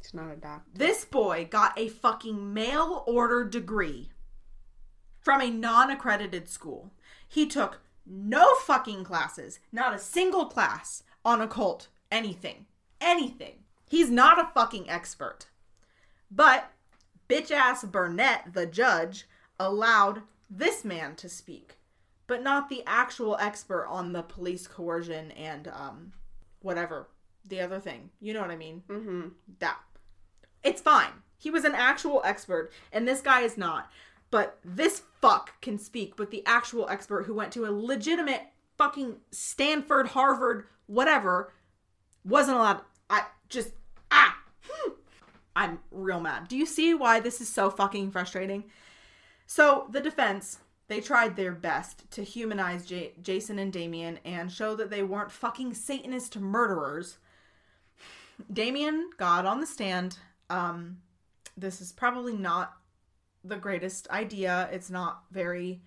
He's not a doctor. This boy got a fucking mail order degree from a non accredited school. He took no fucking classes, not a single class on occult, anything. Anything. He's not a fucking expert. But bitch ass Burnett, the judge, allowed this man to speak, but not the actual expert on the police coercion and um whatever the other thing. You know what I mean? Mm-hmm. that it's fine. He was an actual expert, and this guy is not. But this fuck can speak, but the actual expert who went to a legitimate fucking Stanford, Harvard, whatever, wasn't allowed. I just ah, Hmm. I'm real mad. Do you see why this is so fucking frustrating? So the defense, they tried their best to humanize J- Jason and Damien and show that they weren't fucking Satanist murderers. Damien got on the stand. Um, this is probably not the greatest idea. It's not very,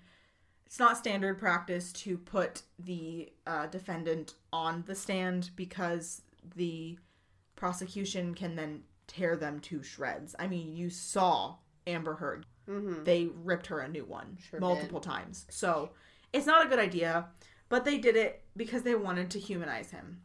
it's not standard practice to put the uh, defendant on the stand because the prosecution can then tear them to shreds. I mean, you saw Amber Heard. Mm-hmm. They ripped her a new one Sure multiple times. So it's not a good idea, but they did it because they wanted to humanize him.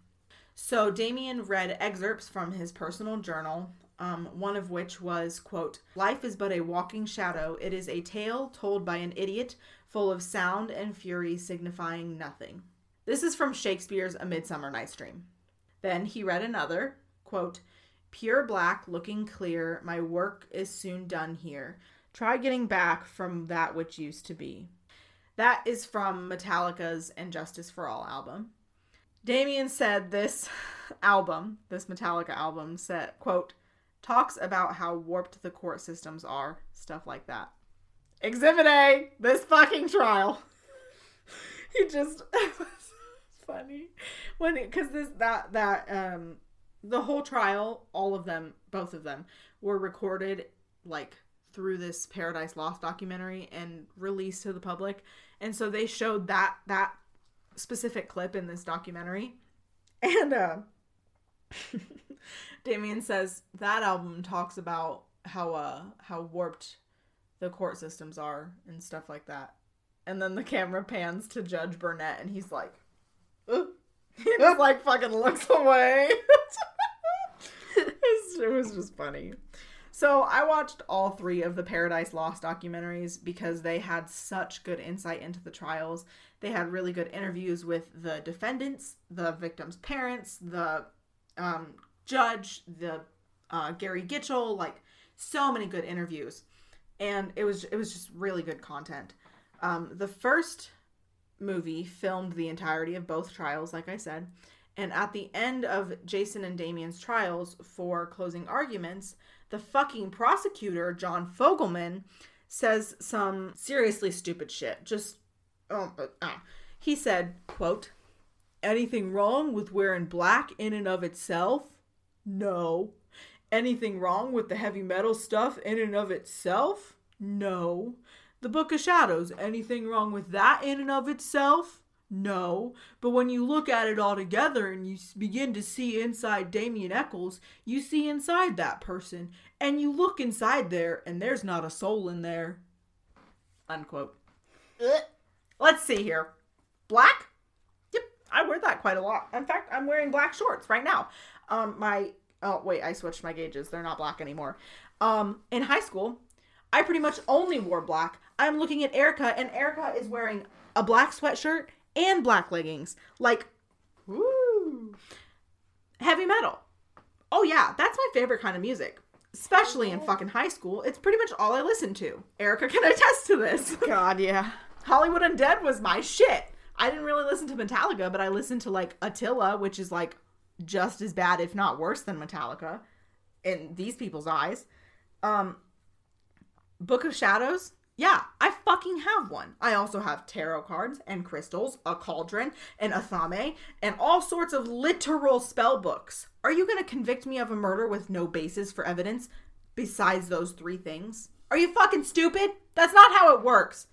So Damien read excerpts from his personal journal, um, one of which was, quote, Life is but a walking shadow. It is a tale told by an idiot, full of sound and fury signifying nothing. This is from Shakespeare's A Midsummer Night's Dream. Then he read another, quote, Pure black, looking clear, my work is soon done here. Try getting back from that which used to be. That is from Metallica's And Justice for All album. Damien said this album, this Metallica album, said, quote, talks about how warped the court systems are, stuff like that. Exhibit A, this fucking trial. he just funny when because this that that um the whole trial, all of them, both of them, were recorded like through this Paradise Lost documentary and released to the public. And so they showed that that specific clip in this documentary. And uh Damien says that album talks about how uh how warped the court systems are and stuff like that. And then the camera pans to Judge Burnett and he's like "Ugh." he just like fucking looks away. It was just funny. So I watched all three of the Paradise Lost documentaries because they had such good insight into the trials. They had really good interviews with the defendants, the victims' parents, the um, judge, the uh, Gary Gitchell, like so many good interviews, and it was it was just really good content. Um, the first movie filmed the entirety of both trials, like I said. And at the end of Jason and Damien's trials for closing arguments, the fucking prosecutor, John Fogleman, says some seriously stupid shit. Just, oh, uh, he said, quote, anything wrong with wearing black in and of itself? No. Anything wrong with the heavy metal stuff in and of itself? No. The Book of Shadows, anything wrong with that in and of itself? No. But when you look at it all together and you begin to see inside Damien Echols, you see inside that person. And you look inside there and there's not a soul in there. Unquote. Ugh. Let's see here. Black? Yep, I wear that quite a lot. In fact, I'm wearing black shorts right now. Um, my oh wait, I switched my gauges. They're not black anymore. Um, in high school, I pretty much only wore black. I'm looking at Erica, and Erica is wearing a black sweatshirt and black leggings. Like, woo, heavy metal. Oh yeah, that's my favorite kind of music. Especially in fucking high school. It's pretty much all I listened to. Erica can attest to this. God, yeah. Hollywood Undead was my shit. I didn't really listen to Metallica, but I listened to like Attila, which is like just as bad, if not worse, than Metallica in these people's eyes. Um, Book of Shadows. Yeah, I fucking have one. I also have tarot cards and crystals, a cauldron, an athame, and all sorts of literal spell books. Are you gonna convict me of a murder with no basis for evidence besides those three things? Are you fucking stupid? That's not how it works.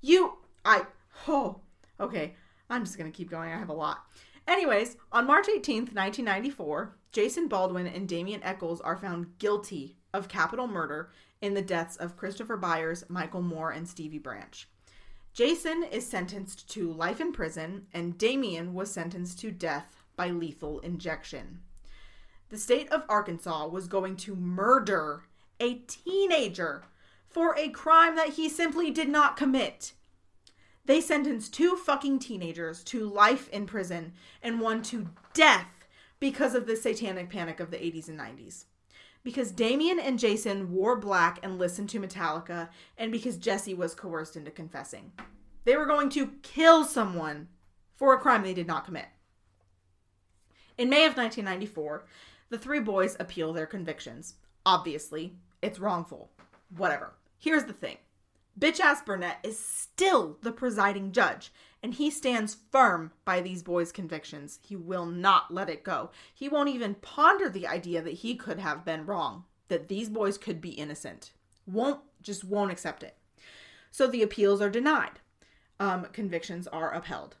You, I, oh, okay. I'm just gonna keep going. I have a lot. Anyways, on March 18th, 1994, Jason Baldwin and Damien Echols are found guilty of capital murder in the deaths of Christopher Byers, Michael Moore, and Stevie Branch. Jason is sentenced to life in prison, and Damien was sentenced to death by lethal injection. The state of Arkansas was going to murder a teenager for a crime that he simply did not commit. They sentenced two fucking teenagers to life in prison and one to death because of the satanic panic of the 80s and 90s because Damien and Jason wore black and listened to Metallica, and because Jesse was coerced into confessing. They were going to kill someone for a crime they did not commit. In May of 1994, the three boys appeal their convictions. Obviously, it's wrongful. Whatever. Here's the thing bitch ass Burnett is still the presiding judge, and he stands firm by these boys' convictions. He will not let it go. He won't even ponder the idea that he could have been wrong, that these boys could be innocent. Won't, just won't accept it. So the appeals are denied. Um, convictions are upheld.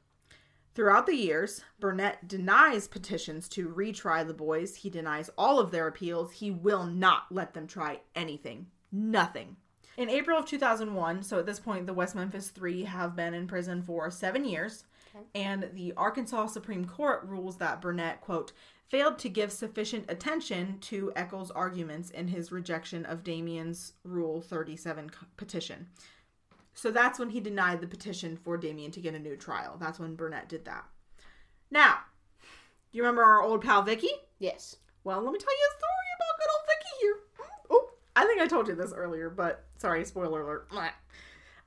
Throughout the years, Burnett denies petitions to retry the boys. He denies all of their appeals. He will not let them try anything. Nothing. In April of 2001, so at this point, the West Memphis Three have been in prison for seven years, okay. and the Arkansas Supreme Court rules that Burnett, quote, failed to give sufficient attention to Echols' arguments in his rejection of Damien's Rule 37 petition. So that's when he denied the petition for Damien to get a new trial. That's when Burnett did that. Now, do you remember our old pal Vicky? Yes. Well, let me tell you a story about good old Vicky here. Oh, I think I told you this earlier, but Sorry, spoiler alert.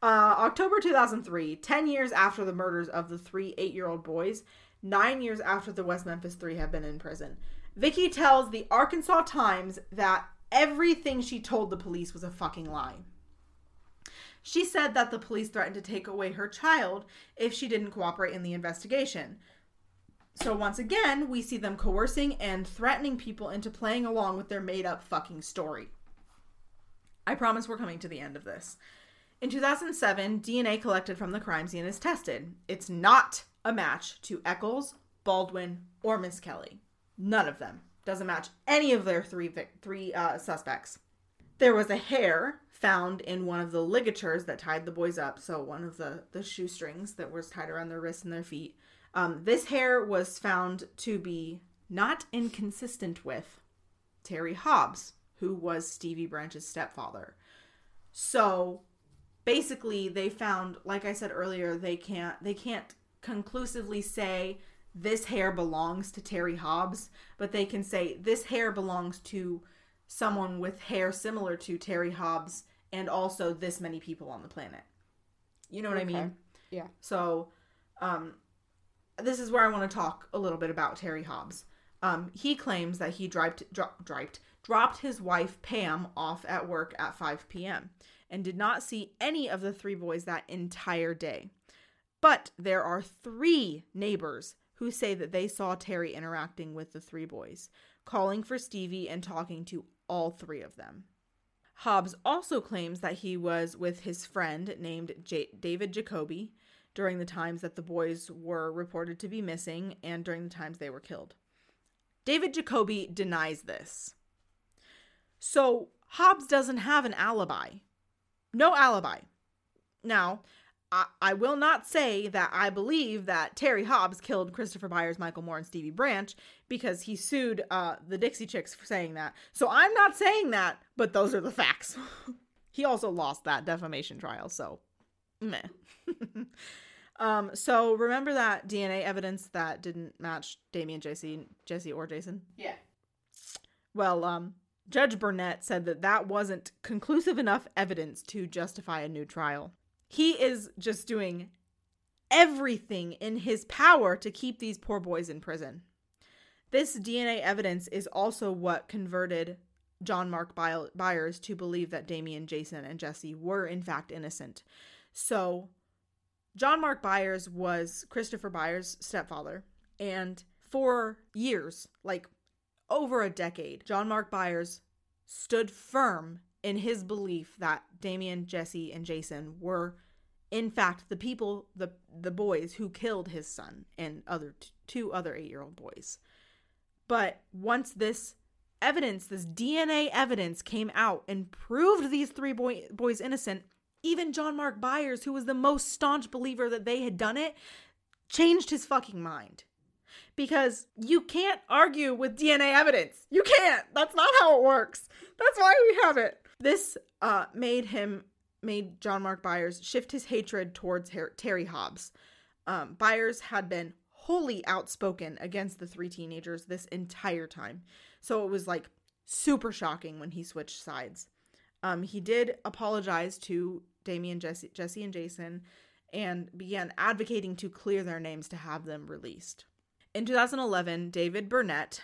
Uh, October 2003, 10 years after the murders of the three eight year old boys, nine years after the West Memphis Three have been in prison, Vicky tells the Arkansas Times that everything she told the police was a fucking lie. She said that the police threatened to take away her child if she didn't cooperate in the investigation. So once again, we see them coercing and threatening people into playing along with their made up fucking story. I promise we're coming to the end of this. In 2007, DNA collected from the crime scene is tested. It's not a match to Echols, Baldwin, or Misskelley. None of them. Doesn't match any of their three three uh, suspects. There was a hair found in one of the ligatures that tied the boys up, so one of the the shoestrings that was tied around their wrists and their feet. Um, this hair was found to be not inconsistent with Terry Hobbs, who was Stevie Branch's stepfather. So basically they found like I said earlier, they can't they can't conclusively say this hair belongs to Terry Hobbs, but they can say this hair belongs to someone with hair similar to Terry Hobbs and also this many people on the planet. You know what I mean? Yeah. So, um, this is where I want to talk a little bit about Terry Hobbs. Um, he claims that he dropped, dro- dropped, dropped his wife Pam off at work at 5 p.m. and did not see any of the three boys that entire day. But there are three neighbors who say that they saw Terry interacting with the three boys, calling for Stevie and talking to all three of them. Hobbs also claims that he was with his friend named J- David Jacoby during the times that the boys were reported to be missing and during the times they were killed. David Jacoby denies this. So Hobbs doesn't have an alibi. No alibi. Now, I, I will not say that I believe that Terry Hobbs killed Christopher Byers, Michael Moore, and Stevie Branch because he sued uh, the Dixie Chicks for saying that. So I'm not saying that, but those are the facts. he also lost that defamation trial, so meh. um, so remember that DNA evidence that didn't match Damien, Jesse, Jesse, or Jason? Yeah. Well, um, Judge Burnett said that that wasn't conclusive enough evidence to justify a new trial. He is just doing everything in his power to keep these poor boys in prison. This DNA evidence is also what converted John Mark Byers to believe that Damien, Jason, and Jesse were in fact innocent. So, John Mark Byers was Christopher Byers' stepfather, and for years, like over a decade, John Mark Byers stood firm in his belief that Damien, Jesse, and Jason were in fact the people the the boys who killed his son and other two other 8-year-old boys. But once this evidence, this DNA evidence came out and proved these three boy, boys innocent, even John Mark Byers, who was the most staunch believer that they had done it, changed his fucking mind because you can't argue with DNA evidence. You can't. That's not how it works. That's why we have it. This uh, made him made John Mark Byers shift his hatred towards Her- Terry Hobbs. Um, Byers had been wholly outspoken against the three teenagers this entire time, so it was like super shocking when he switched sides. Um, he did apologize to Damien, Jesse, Jesse, and Jason, and began advocating to clear their names to have them released. In 2011, David Burnett,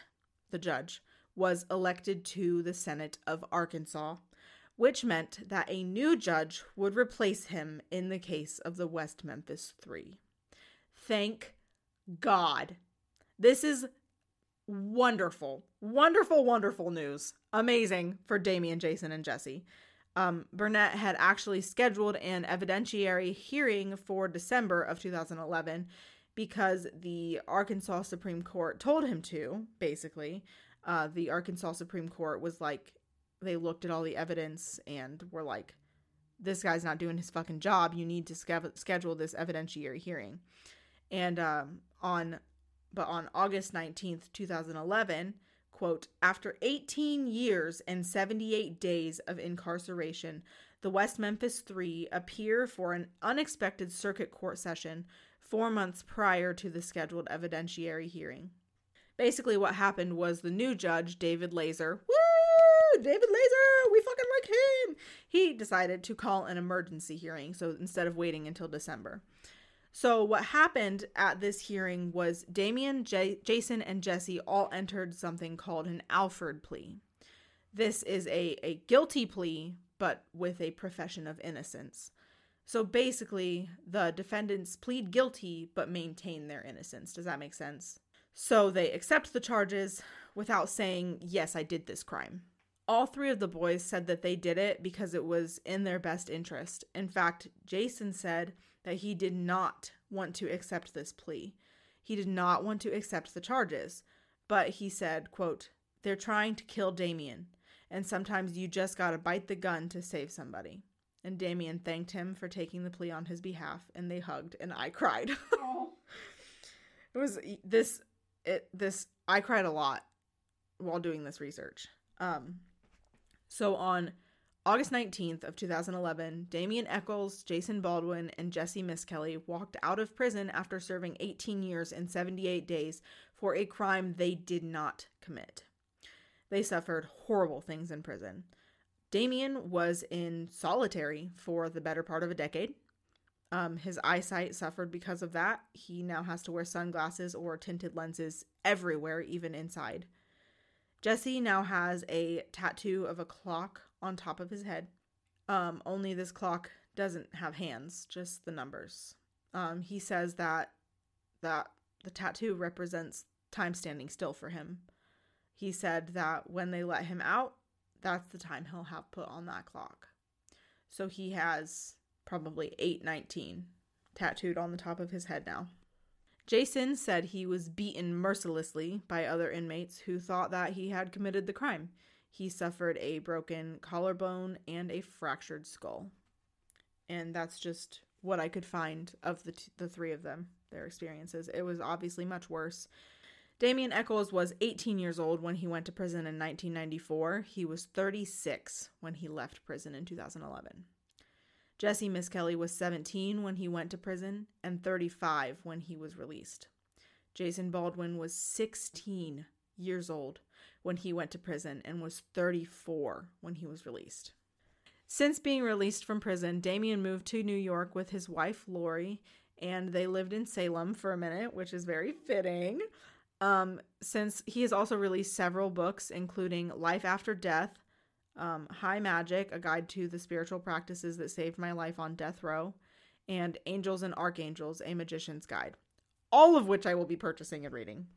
the judge, was elected to the Senate of Arkansas, which meant that a new judge would replace him in the case of the West Memphis Three. Thank God. This is wonderful, wonderful, wonderful news. Amazing for Damien, Jason, and Jesse. Um, Burnett had actually scheduled an evidentiary hearing for December of 2011 because the Arkansas Supreme Court told him to, basically. Uh, the Arkansas Supreme Court was like, they looked at all the evidence and were like, this guy's not doing his fucking job. You need to schedule this evidentiary hearing. And um, on, but on August 19th, 2011, quote, after 18 years and 78 days of incarceration, the West Memphis Three appear for an unexpected circuit court session four months prior to the scheduled evidentiary hearing. Basically, what happened was the new judge, David Laser, woo, David Laser, we fucking like him. He decided to call an emergency hearing, so instead of waiting until December. So, what happened at this hearing was Damien, J- Jason, and Jesse all entered something called an Alford plea. This is a, a guilty plea, but with a profession of innocence. So basically, the defendants plead guilty but maintain their innocence. Does that make sense? So they accept the charges without saying, Yes, I did this crime. All three of the boys said that they did it because it was in their best interest. In fact, Jason said that he did not want to accept this plea. He did not want to accept the charges, but he said, quote, They're trying to kill Damien, and sometimes you just gotta bite the gun to save somebody. And Damien thanked him for taking the plea on his behalf, and they hugged, and I cried. it was this it this I cried a lot while doing this research. Um so on August 19th of 2011, Damien Echols, Jason Baldwin, and Jesse Misskelley walked out of prison after serving 18 years and 78 days for a crime they did not commit. They suffered horrible things in prison. Damien was in solitary for the better part of a decade. Um, his eyesight suffered because of that. He now has to wear sunglasses or tinted lenses everywhere, even inside. Jesse now has a tattoo of a clock on top of his head. Um, only this clock doesn't have hands, just the numbers. Um, he says that that the tattoo represents time standing still for him. He said that when they let him out, that's the time he'll have put on that clock. So he has probably 819 tattooed on the top of his head now. Jason said he was beaten mercilessly by other inmates who thought that he had committed the crime. He suffered a broken collarbone and a fractured skull. And that's just what I could find of the t- the three of them, their experiences. It was obviously much worse. Damien Echols was 18 years old when he went to prison in 1994. He was 36 when he left prison in 2011. Jesse Misskelley was 17 when he went to prison and 35 when he was released. Jason Baldwin was 16 years old when he went to prison and was 34 when he was released. Since being released from prison, Damien moved to New York with his wife Lori, and they lived in Salem for a minute, which is very fitting. Um, since he has also released several books, including Life After Death, um, High Magic, a guide to the spiritual practices that saved my life on death row, and Angels and Archangels, a magician's guide, all of which I will be purchasing and reading.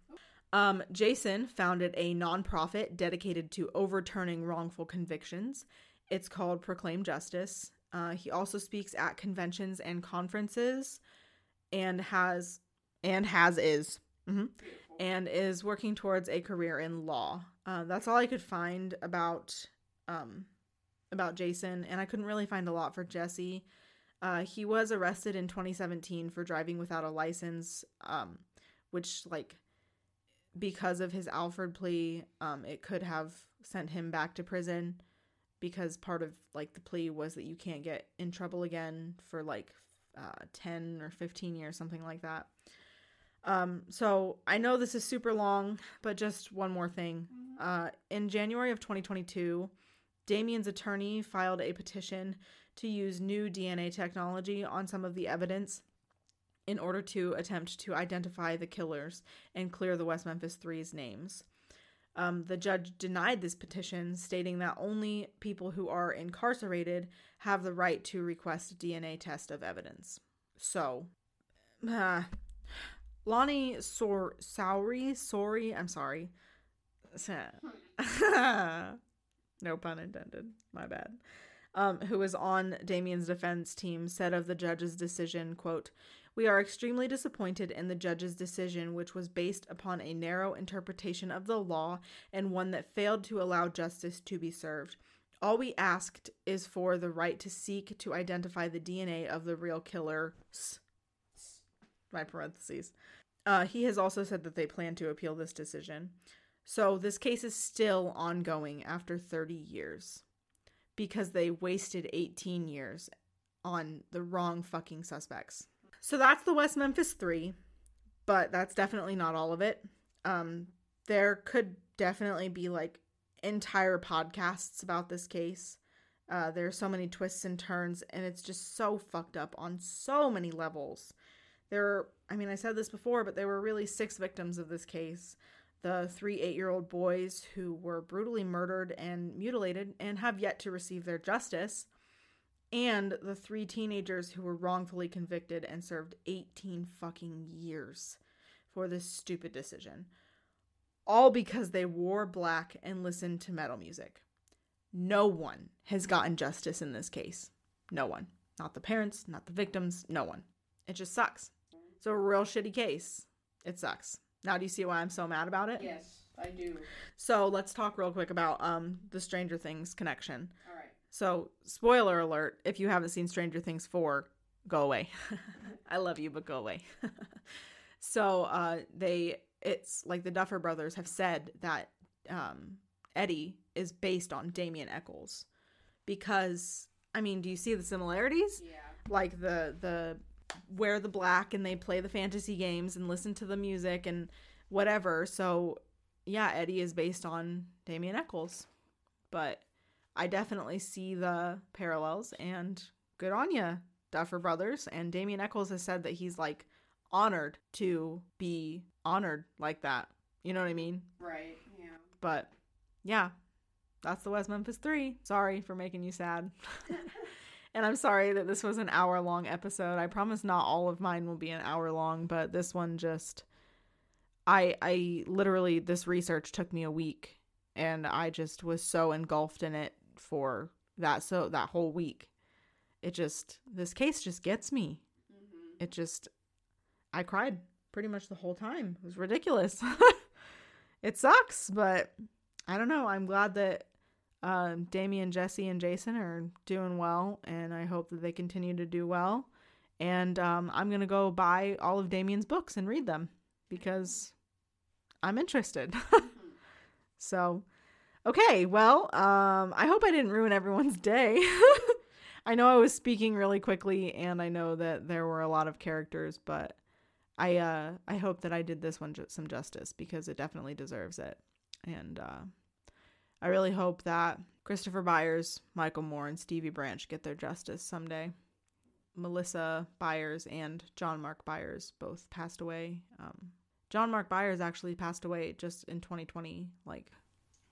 Um, Jason founded a nonprofit dedicated to overturning wrongful convictions. It's called Proclaim Justice. Uh, he also speaks at conventions and conferences, and has and has is mm-hmm, and is working towards a career in law. Uh, that's all I could find about um, about Jason, and I couldn't really find a lot for Jesse. Uh, he was arrested in 2017 for driving without a license, um, which, like, because of his Alford plea, um, it could have sent him back to prison because part of like the plea was that you can't get in trouble again for like uh, 10 or 15 years, something like that. Um, so I know this is super long, but just one more thing. Uh, in January of 2022, Damien's attorney filed a petition to use new DNA technology on some of the evidence in order to attempt to identify the killers and clear the West Memphis Three's names. Um, the judge denied this petition, stating that only people who are incarcerated have the right to request a DNA test of evidence. So, uh, Lonnie Sor- Soury, sorry, I'm sorry. no pun intended. My bad. Um, who was on Damien's defense team, said of the judge's decision, quote, We are extremely disappointed in the judge's decision, which was based upon a narrow interpretation of the law and one that failed to allow justice to be served. All we asked is for the right to seek to identify the DNA of the real killers. My parentheses. Uh, he has also said that they plan to appeal this decision. So this case is still ongoing after 30 years because they wasted 18 years on the wrong fucking suspects. So that's the West Memphis 3, but that's definitely not all of it. Um there could definitely be like entire podcasts about this case. Uh, there are so many twists and turns, and it's just so fucked up on so many levels. There, are, I mean, I said this before, but there were really six victims of this case the three eight year old boys who were brutally murdered and mutilated and have yet to receive their justice, and the three teenagers who were wrongfully convicted and served 18 fucking years for this stupid decision. All because they wore black and listened to metal music. No one has gotten justice in this case. No one. Not the parents, not the victims, no one. It just sucks. It's a real shitty case. It sucks. Now, do you see why I'm so mad about it? Yes, I do. So let's talk real quick about um the Stranger Things connection. All right. So, spoiler alert: if you haven't seen Stranger Things four, go away. I love you, but go away. so, uh, they it's like the Duffer Brothers have said that um Eddie is based on Damien Echols because I mean, do you see the similarities? Yeah. like the the wear the black and they play the fantasy games and listen to the music and whatever. So yeah, Eddie is based on Damien Echols. But I definitely see the parallels and good on you. Duffer Brothers, and Damien Echols has said that he's like honored to be honored like that. You know what I mean? Right. Yeah. But yeah, that's the West Memphis Three. Sorry for making you sad. and I'm sorry that this was an hour long episode. I promise not all of mine will be an hour long, but this one just I I literally this research took me a week and I just was so engulfed in it for that so that whole week. It just this case just gets me. Mm-hmm. It just I cried pretty much the whole time. It was ridiculous. it sucks, but I don't know. I'm glad that um, Damien, Jesse, and Jason are doing well, and I hope that they continue to do well. And um, I'm gonna go buy all of Damien's books and read them because I'm interested. so, okay, well, um, I hope I didn't ruin everyone's day. I know I was speaking really quickly, and I know that there were a lot of characters, but I uh, I hope that I did this one ju- some justice because it definitely deserves it. And uh, I really hope that Christopher Byers, Michael Moore, and Stevie Branch get their justice someday. Melissa Byers and John Mark Byers both passed away. Um, John Mark Byers actually passed away just in 2020. Like,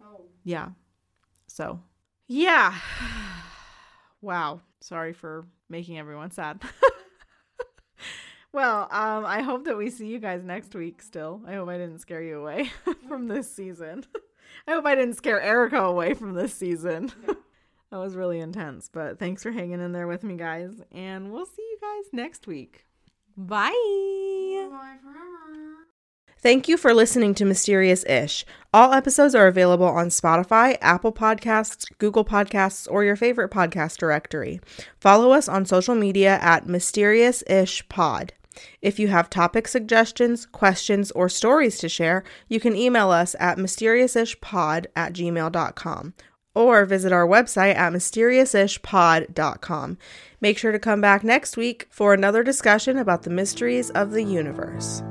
Oh. yeah. So, yeah. wow. Sorry for making everyone sad. well, um, I hope that we see you guys next week still. I hope I didn't scare you away from this season. I hope I didn't scare Erica away from this season. that was really intense, but thanks for hanging in there with me, guys. And we'll see you guys next week. Bye. Bye forever. Thank you for listening to Mysterious Ish. All episodes are available on Spotify, Apple Podcasts, Google Podcasts, or your favorite podcast directory. Follow us on social media at Mysterious Ish Pod. If you have topic suggestions, questions, or stories to share, you can email us at mysteriousishpod at gmail.com or visit our website at mysteriousishpod.com. Make sure to come back next week for another discussion about the mysteries of the universe.